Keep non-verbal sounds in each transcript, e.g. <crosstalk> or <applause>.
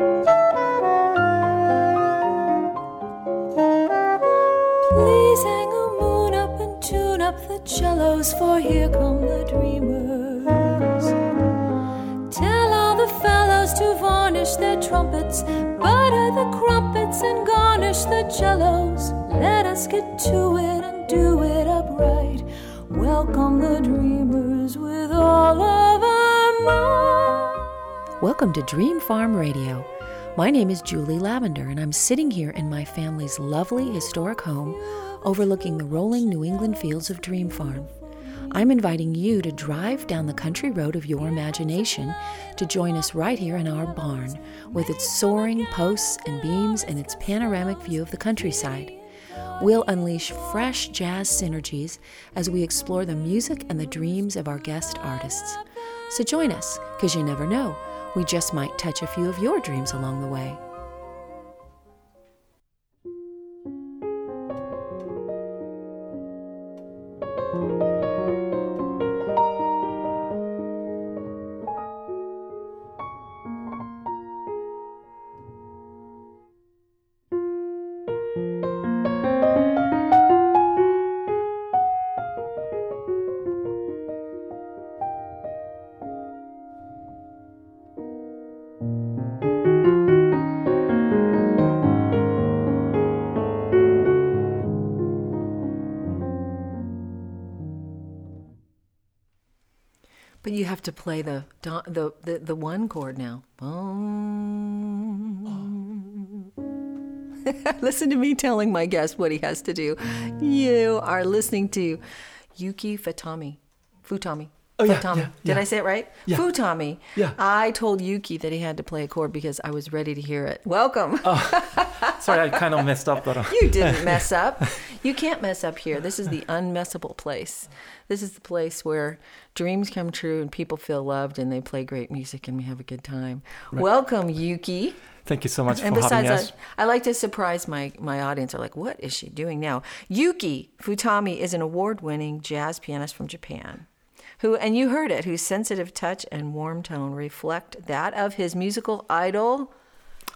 Please hang a moon up and tune up the cellos, for here come the dreamers. Tell all the fellows to varnish their trumpets, butter the crumpets, and garnish the cellos. Let us get to it and do it upright. Welcome the dreamers with all of our might. Welcome to Dream Farm Radio. My name is Julie Lavender, and I'm sitting here in my family's lovely historic home overlooking the rolling New England fields of Dream Farm. I'm inviting you to drive down the country road of your imagination to join us right here in our barn with its soaring posts and beams and its panoramic view of the countryside. We'll unleash fresh jazz synergies as we explore the music and the dreams of our guest artists. So join us, because you never know, we just might touch a few of your dreams along the way. Have to play the the the, the one chord now. <laughs> Listen to me telling my guest what he has to do. You are listening to Yuki Futami. Futami. Oh, yeah, Futami. yeah, Did yeah. I say it right? Yeah. Futami. Yeah. I told Yuki that he had to play a chord because I was ready to hear it. Welcome. Oh. <laughs> Sorry, I kind of messed up, but uh, You didn't mess up. You can't mess up here. This is the unmessable place. This is the place where dreams come true and people feel loved and they play great music and we have a good time. Welcome, Yuki. thank you so much And for having besides, us. I, I like to surprise my, my audience. They're like, what is she doing now? Yuki Futami is an award winning jazz pianist from Japan. Who, and you heard it, whose sensitive touch and warm tone reflect that of his musical idol,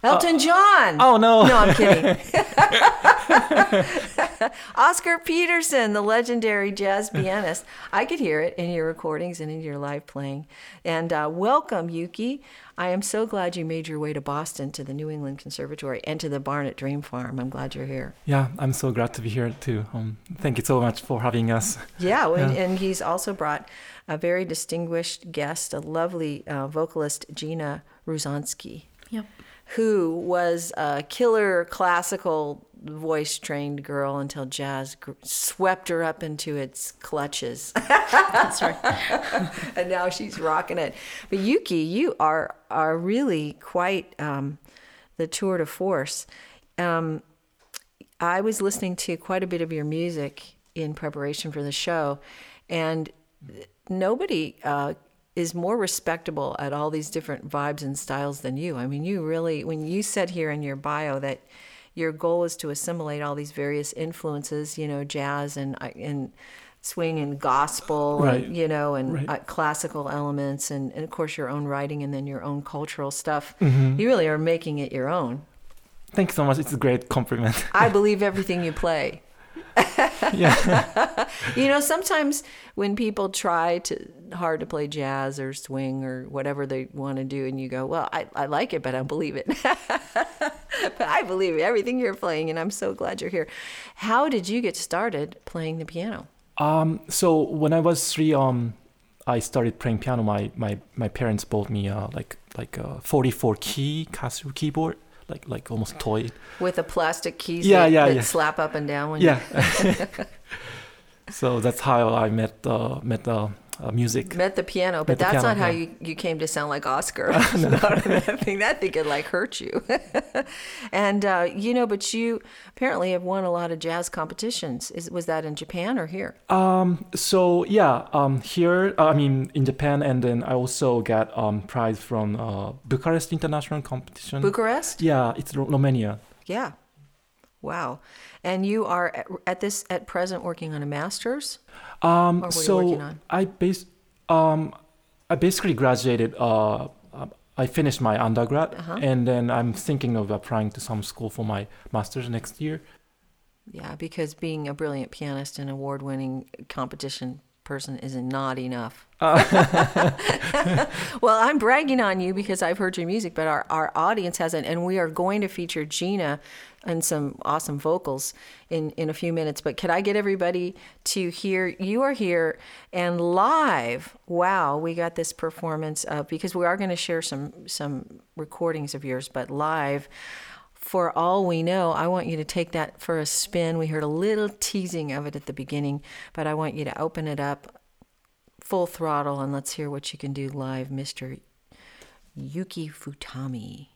Elton uh, John. oh, no. No, I'm kidding. <laughs> <laughs> Oscar Peterson, the legendary jazz pianist. I could hear it in your recordings and in your live playing. And uh, welcome, Yuki. I am so glad you made your way to Boston to the New England Conservatory and to the barn at Dream Farm. I'm glad you're here. Yeah, I'm so glad to be here too. Um, thank you so much for having us. Yeah, and, and he's also brought a very distinguished guest, a lovely uh, vocalist, Gina Ruzansky. Yep. who was a killer classical voice trained girl until jazz gr- swept her up into its clutches. <laughs> That's right. <laughs> and now she's rocking it. But Yuki, you are are really quite um, the tour de force. Um, I was listening to quite a bit of your music in preparation for the show, and nobody uh, is more respectable at all these different vibes and styles than you. I mean, you really, when you said here in your bio that your goal is to assimilate all these various influences, you know, jazz and and swing and gospel, Right. and, you know, and Right. uh, classical elements, and, and of course your own writing, and then your own cultural stuff. Mm-hmm. You really are making it your own. Thank you so much. It's a great compliment. I <laughs> believe everything you play. <laughs> yeah. <laughs> you know, sometimes when people try to hard to play jazz or swing or whatever they want to do, and you go, "Well, I, I like it, but I don't believe it." <laughs> but I believe everything you're playing, and I'm so glad you're here. How did you get started playing the piano? Um, so when I was three, um, I started playing piano. My my my parents bought me uh, like like a 44 key Casio keyboard, like like almost toy. With a plastic keys Yeah, that, yeah, that yeah. slap up and down when you. Yeah. <laughs> <laughs> so that's how I met uh, met uh, uh, music. met the piano. But Met that's piano, not how yeah. you, you came to sound like Oscar. <laughs> <laughs> that thing that thing could like hurt you. <laughs> and uh, you know, but you apparently have won a lot of jazz competitions. Is was that in Japan or here? Um, so yeah, um, here uh, I mean in Japan, and then I also got um prize from uh, Bucharest International Competition. Bucharest? yeah, it's Ro- Romania. Yeah. Wow. And you are at, at this at present working on a master's? Um, Or what are you so working on? I bas- um, I basically graduated. Uh, uh, I finished my undergrad, Uh-huh. and then I'm thinking of applying to some school for my master's next year. Yeah, because being a brilliant pianist and award-winning competition person is not enough. <laughs> <laughs> well, I'm bragging on you because I've heard your music, but our, our audience hasn't, and we are going to feature Gina and some awesome vocals in, in a few minutes. But could I get everybody to hear you are here and live? Wow, we got this performance of because we are going to share some some recordings of yours, but live for all we know, I want you to take that for a spin. We heard a little teasing of it at the beginning, but I want you to open it up full throttle and let's hear what you can do live, Mr. Yuki Futami.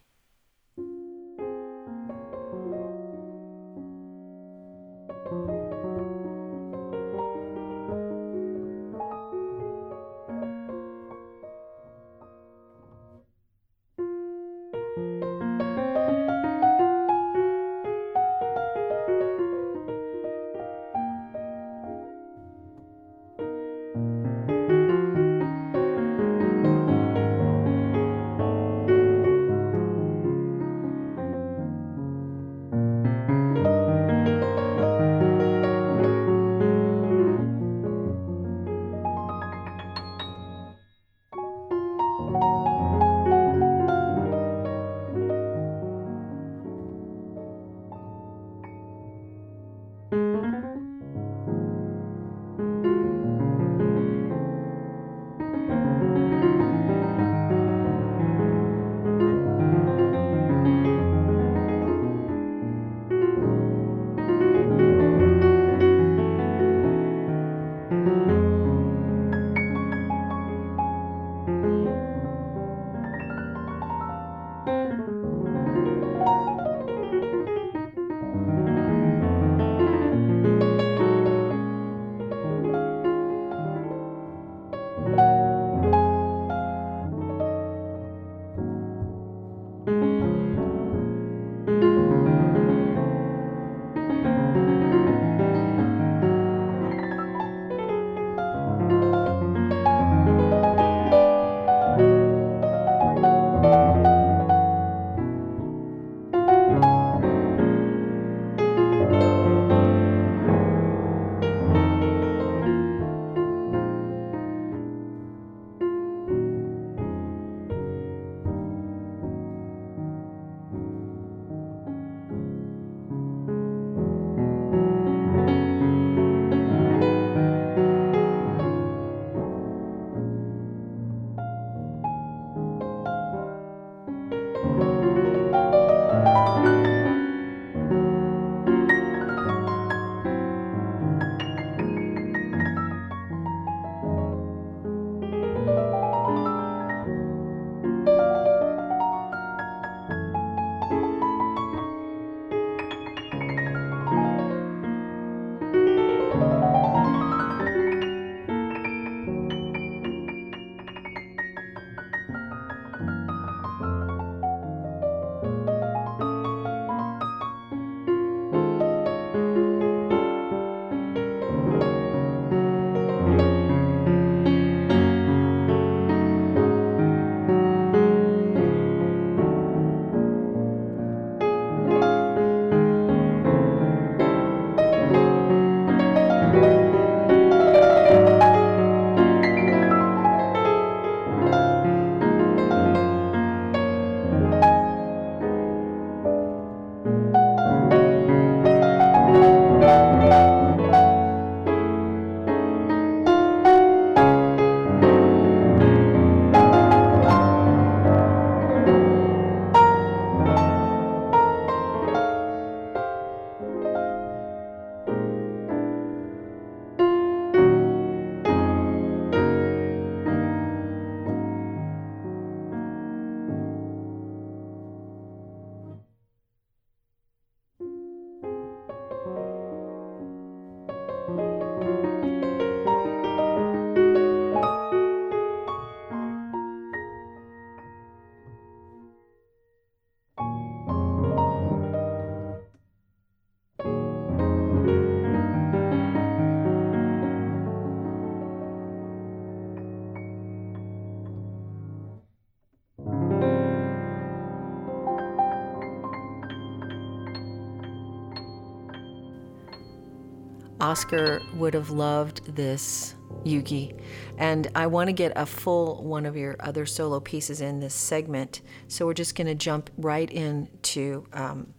Oscar would have loved this Yuki. And I want to get a full one of your other solo pieces in this segment. So we're just going to jump right into um,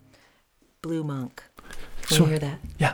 Blue Monk. Can Sure. we hear that? Yeah.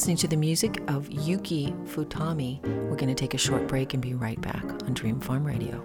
Listening to the music of Yuki Futami. We're going to take a short break and be right back on Dream Farm Radio.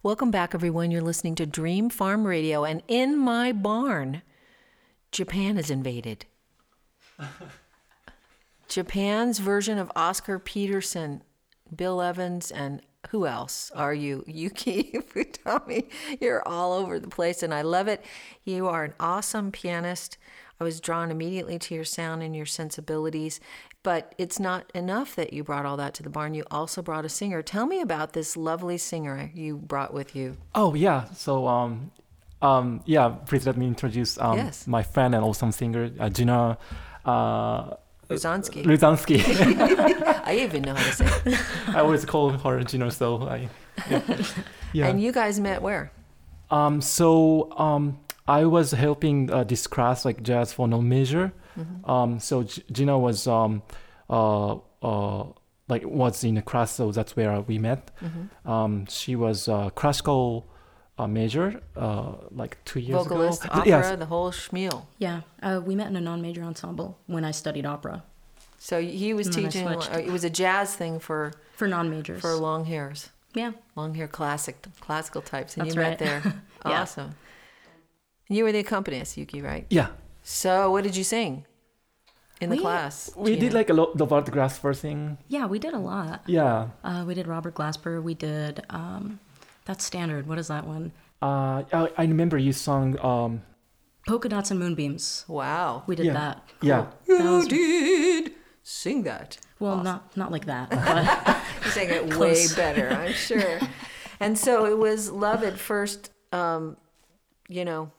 Welcome back, everyone. You're listening to Dream Farm Radio, and in my barn, Japan is invaded. <laughs> Japan's version of Oscar Peterson, Bill Evans, and who else are you? Yuki <laughs> Futami. You're all over the place, and I love it. You are an awesome pianist. I was drawn immediately to your sound and your sensibilities. But it's not enough that you brought all that to the barn. You also brought a singer. Tell me about this lovely singer you brought with you. Oh yeah. So um, um, yeah. Please let me introduce um, Yes. my friend and awesome singer uh, Gina uh, Ruzanski. Luzansky. <laughs> I even know how to say it. <laughs> I always call her Gina. So I yeah. <laughs> yeah. And you guys met where? Um, so um, I was helping uh, this class like jazz for no measure. Mm-hmm. Um, so G- Gina was um, uh, uh, like was in a class, so that's where we met. Mm-hmm. Um, she was uh, classical uh, major uh, like two years Vocalist, <laughs> ago. opera, Yes. the whole schmeal. Yeah, uh, we met in a non-major ensemble when I studied opera So he was And teaching. uh, It was a jazz thing for for non-majors. for long hairs, yeah, long hair classic classical types, and That's you met right. there. <laughs> Yeah. Awesome. You were the accompanist, Yuki, right? Yeah, So what did you sing in the We- class? we Gina? did like a lot the Robert Glasper thing. yeah, we did a lot. Yeah. Uh, we did Robert Glasper. We did um, that's standard. What is that one? Uh, I, I remember you sung. Um, Polka dots and moonbeams. Wow. We did Yeah. that. yeah. That You was- did sing that. Well, not not like that. <laughs> But You sang it <laughs> way better, I'm sure. and so it was love at first, um, you know,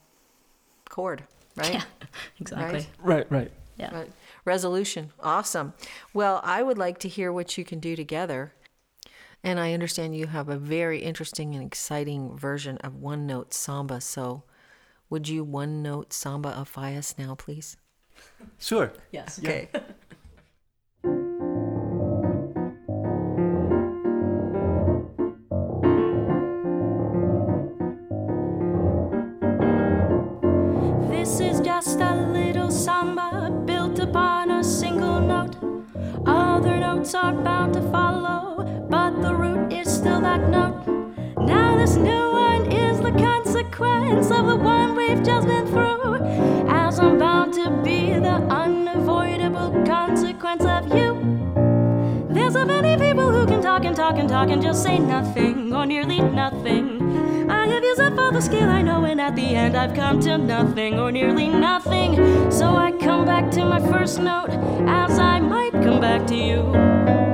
chord, right? yeah, <laughs> exactly. Right. Right. Right. Yeah. Right. Resolution. Awesome. Well, I would like to hear what you can do together. And I understand you have a very interesting and exciting version of one note samba. So would you one note samba us now, please? Sure. Yes. Okay. This is just a little samba notes are bound to follow, but the root is still that note. Now, this new one is the consequence of the one we've just been through. As I'm bound to be the unavoidable consequence of you. There's so many people who can talk and talk and talk and just say nothing or nearly nothing. I have used up all the skill I know, and at the end I've come to nothing or nearly nothing. So I come back to my first note as I might come back to you.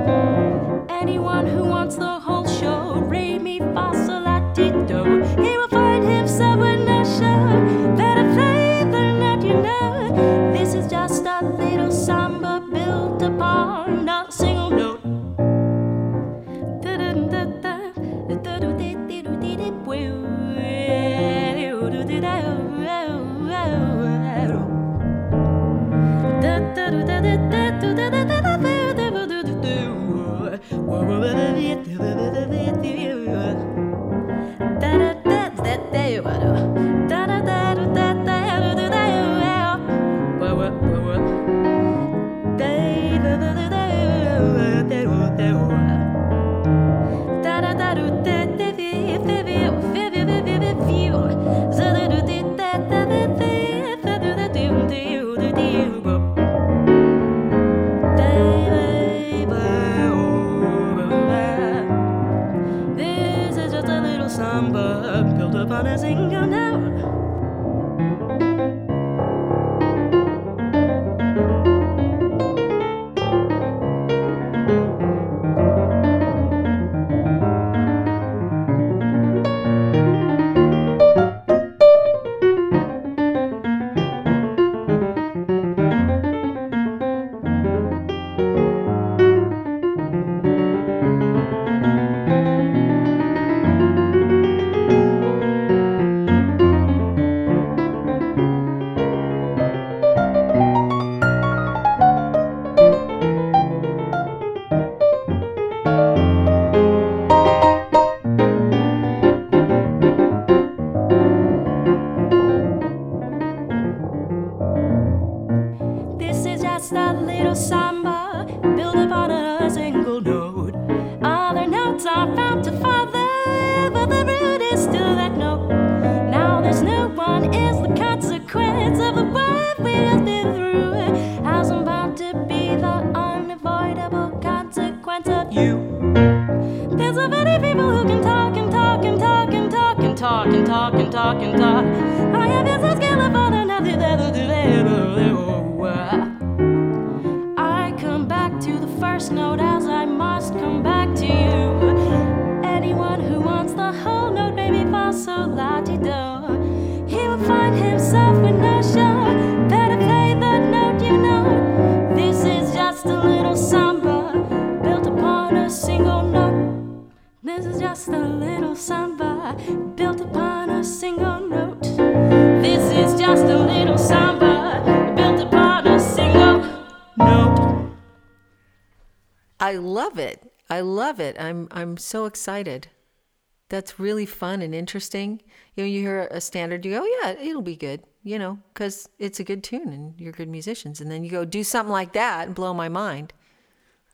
So excited. That's really fun and interesting. You know, you hear a standard, you go, "Oh, yeah, it'll be good," you know, because it's a good tune and you're good musicians. And then you go do something like that and blow my mind.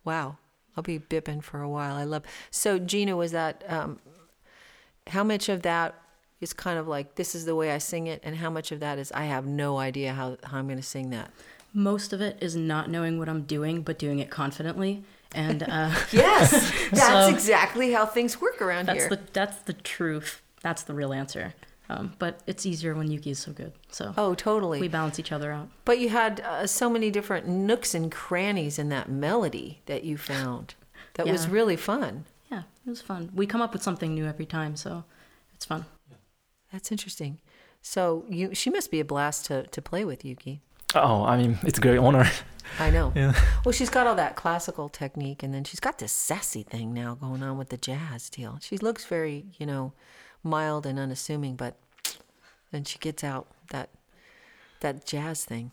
Wow, I'll be bipping for a while. I love. So Gina, was that? Um, how much of that is kind of like this is the way I sing it, and how much of that is I have no idea how how I'm going to sing that? Most of it is not knowing what I'm doing, but doing it confidently. And uh, <laughs> Yes, <laughs> that's So- exactly how things work around that's here. the that's the truth. That's the real answer. Um, but it's easier when Yuki is so good. So oh, totally. we balance each other out. But you had uh, so many different nooks and crannies in that melody that you found. <laughs> That was really fun. Yeah, it was fun. We come up with something new every time, so it's fun. That's interesting. So you, she must be a blast to, to play with, Yuki. Oh, I mean, it's a great honor. I know. <laughs> Yeah. Well, she's got all that classical technique, and then she's got this sassy thing now going on with the jazz deal. She looks very, you know, mild and unassuming, but then she gets out that that jazz thing.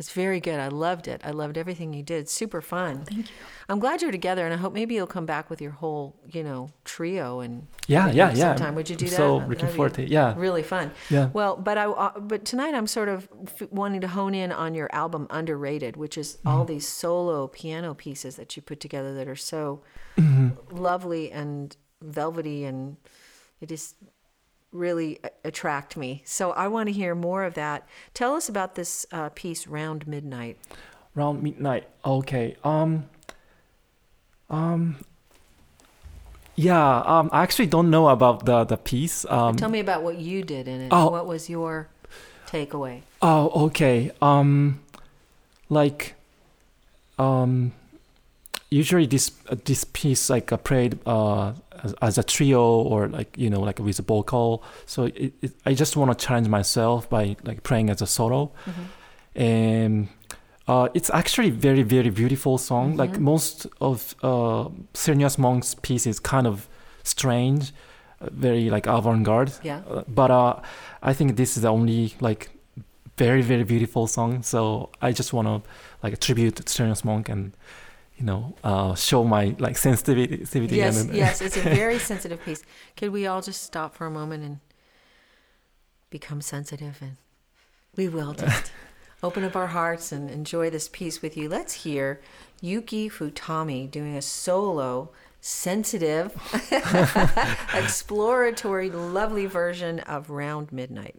It's very good. I loved it. I loved everything you did. Super fun. Thank you. I'm glad you're together, and I hope maybe you'll come back with your whole, you know, trio and Yeah, yeah, yeah. Sometime would you do that? So looking forward to it. Yeah. Really fun. Yeah. Well, but I uh, but tonight I'm sort of f- wanting to hone in on your album Underrated, which is Mm-hmm. all these solo piano pieces that you put together that are so Mm-hmm. lovely and velvety, and it just really attract me. So I want to hear more of that. Tell us about this uh, piece, Round Midnight. Round midnight. Okay. Um. Um. Yeah, um, I actually don't know about the the piece. Um, Tell me about what you did in it. Oh. What was your takeaway? Oh, okay. Um, like, um, usually this uh, this piece like uh, played uh as, as a trio or like you know like with a vocal. So it, it, I just want to challenge myself by like playing as a solo, and uh, it's actually very very beautiful song. Like most of uh Monk's piece is kind of strange, very like avant-garde. Yeah. Uh, but uh, I think this is the only like very very beautiful song. So I just want to like tribute to Monk and you know uh, show my like sensitivity. sensitivity Yes, and, yes, it's a very <laughs> sensitive piece. Could we all just stop for a moment and become sensitive? And we will <laughs> just open up our hearts and enjoy this piece with you. Let's hear Yuki Futami doing a solo, sensitive, <laughs> exploratory, lovely version of Round Midnight.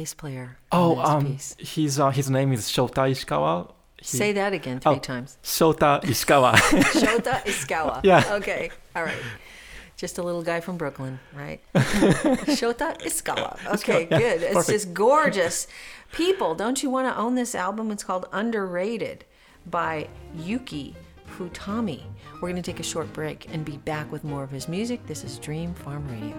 Bass player? Oh, um, his uh, his name is Shota Ishikawa. He- say that again three Oh. times. Shota Ishikawa. <laughs> Shota <laughs> Iskawa. Yeah. Okay. All right. Just a little guy from Brooklyn, right? <laughs> Shota Iskawa. Okay, yeah, good. It's just gorgeous. People, don't you want to own this album? It's called Underrated by Yuki Futami. We're going to take a short break and be back with more of his music. This is Dream Farm Radio.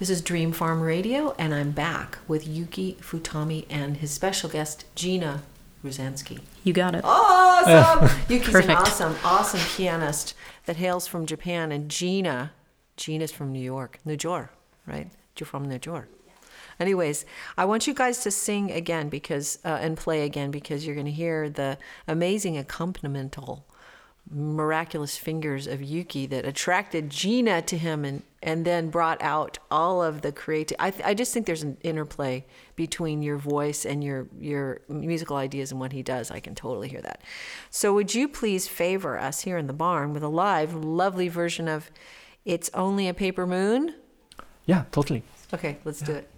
This is Dream Farm Radio, and I'm back with Yuki Futami and his special guest, Gina Ruzansky. You got it. Awesome! <laughs> Yuki's an awesome, awesome pianist that hails from Japan, and Gina, Gina's from New York, New York, right? You're from New York. Anyways, I want you guys to sing again because uh, and play again because you're going to hear the amazing accompanimental miraculous fingers of Yuki that attracted Gina to him and, and then brought out all of the creative. I, th- I just think there's an interplay between your voice and your, your musical ideas and what he does. I can totally hear that. So, would you please favor us here in the barn with a live, lovely version of It's Only a Paper Moon? Yeah, totally. Okay, let's do it.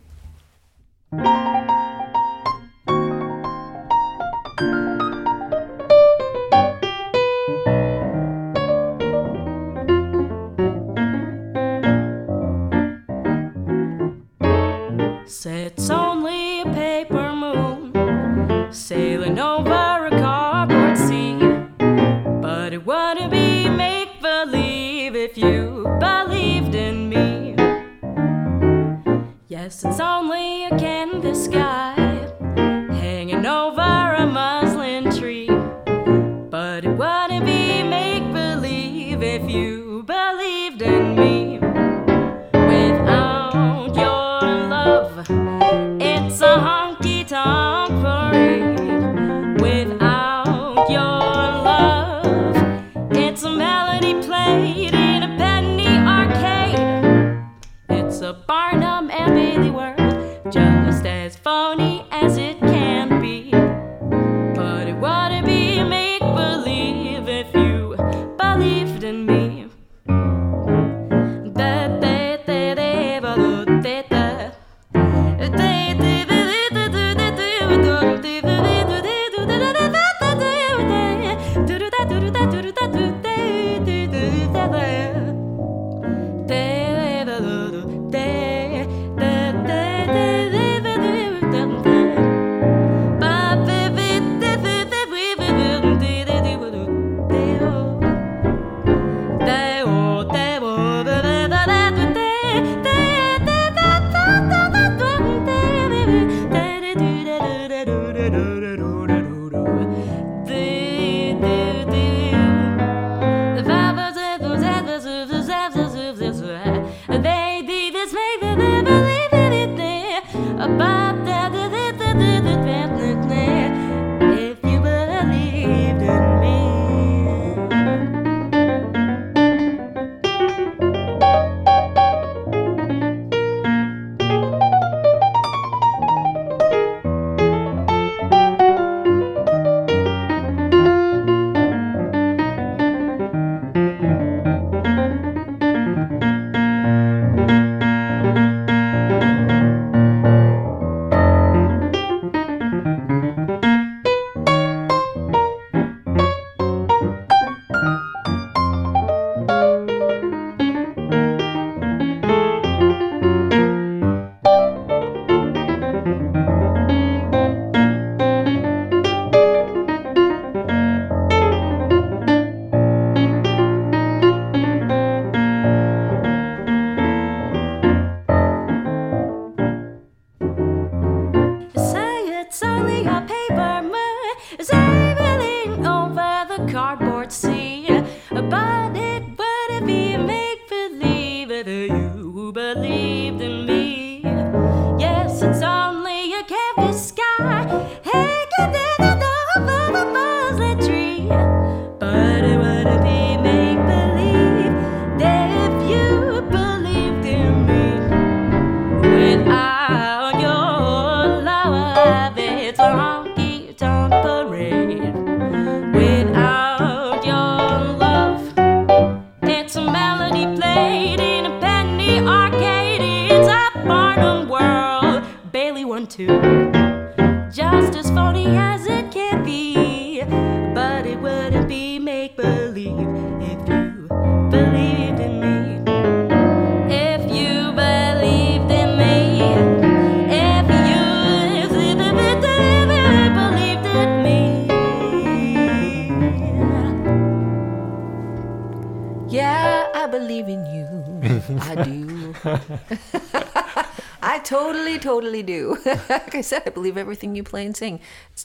I said, I believe everything you play and sing.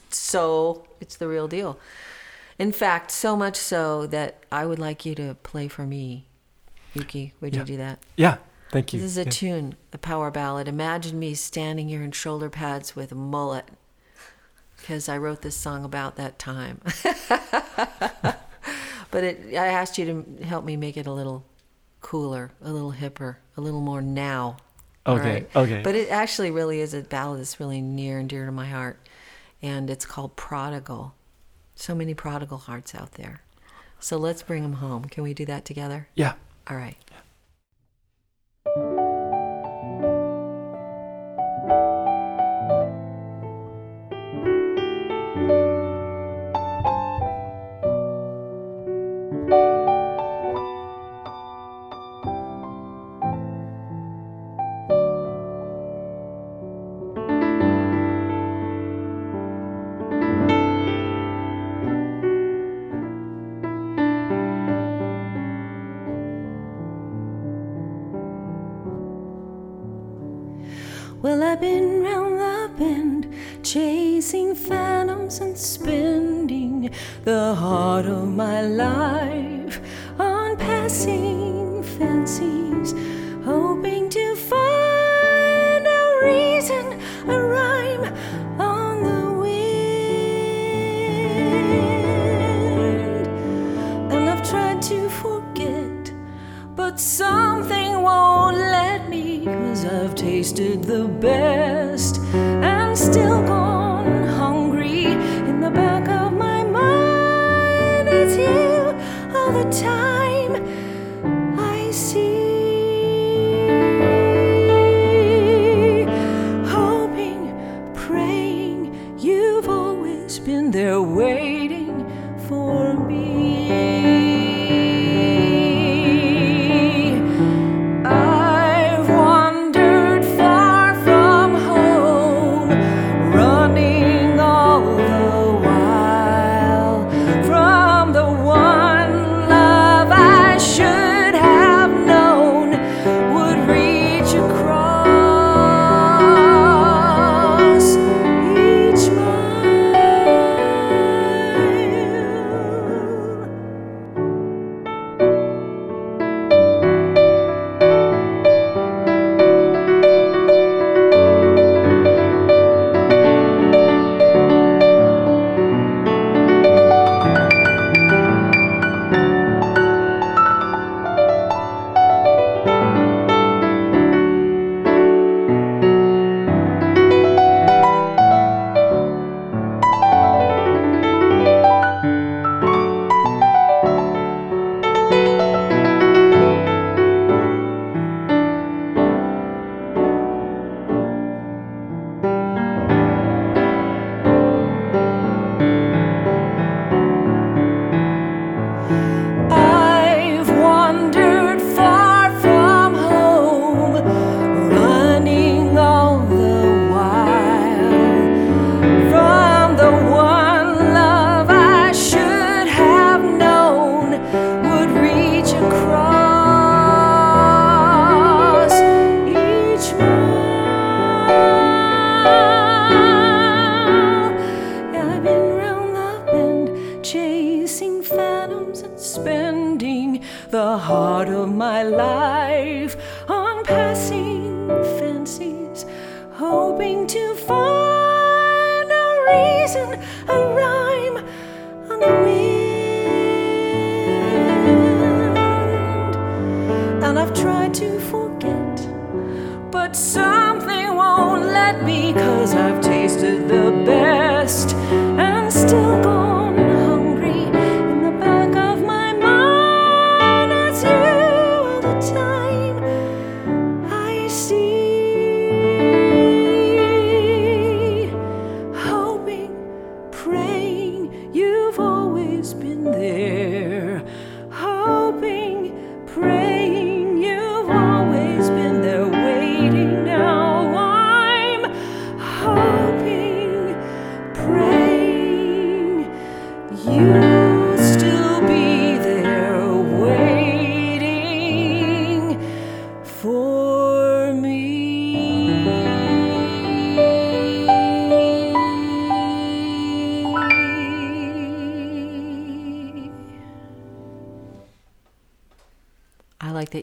So it's the real deal. In fact, so much so that I would like you to play for me, Yuki. Would yeah. you do that? Yeah. Thank you. This is a yeah. tune, a power ballad. Imagine me standing here in shoulder pads with a mullet because I wrote this song about that time. <laughs> but it, I asked you to help me make it a little cooler, a little hipper, a little more now. Okay. Right? Okay. But it actually really is a ballad that's really near and dear to my heart, and it's called "Prodigal." So many prodigal hearts out there. So let's bring them home. Can we do that together? Yeah. All right. The heart of my life on passing fancies, hoping to find a reason, a rhyme on the wind. And I've tried to forget, but something won't let me, cause I've tasted the best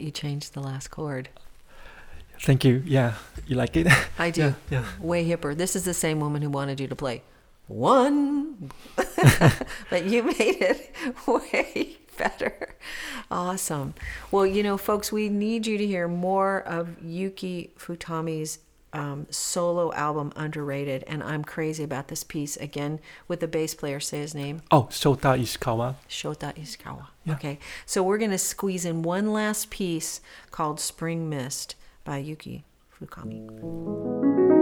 you changed the last chord. Thank you. Yeah, you like it? I <laughs> do. Yeah, yeah. Way hipper. This is the same woman who wanted you to play one, <laughs> but you made it way better. Awesome. Well, you know, folks, we need you to hear more of Yuki Futami's um, solo album, Underrated. And I'm crazy about this piece. Again, with the bass player, say his name. Oh, Shota Ishikawa. Shota Ishikawa. Yeah. Okay, so we're going to squeeze in one last piece called Spring Mist by Yuki Futami.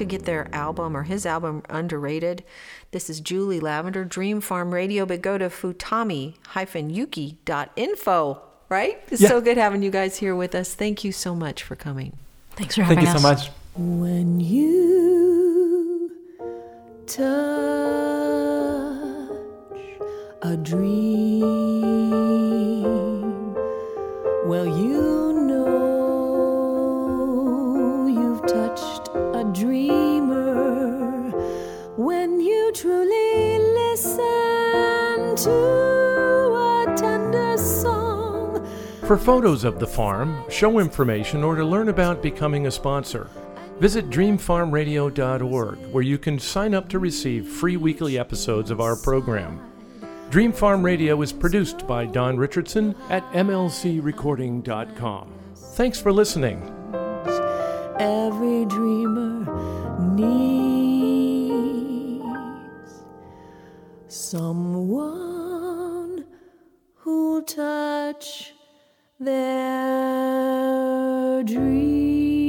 To get their album or his album underrated. This is Julie Lavender, Dream Farm Radio, but go to futami-yuki.info, right? It's Yeah. so good having you guys here with us. Thank you so much for coming. Thanks for having Thank you us. so much. When you touch a dream, well, you you truly listen to a tender song. For photos of the farm, show information, or to learn about becoming a sponsor, visit dreamfarmradio.org where you can sign up to receive free weekly episodes of our program. Dream Farm Radio is produced by Don Richardson at mlcrecording.com. Thanks for listening. every dreamer needs someone who'll touch their dream.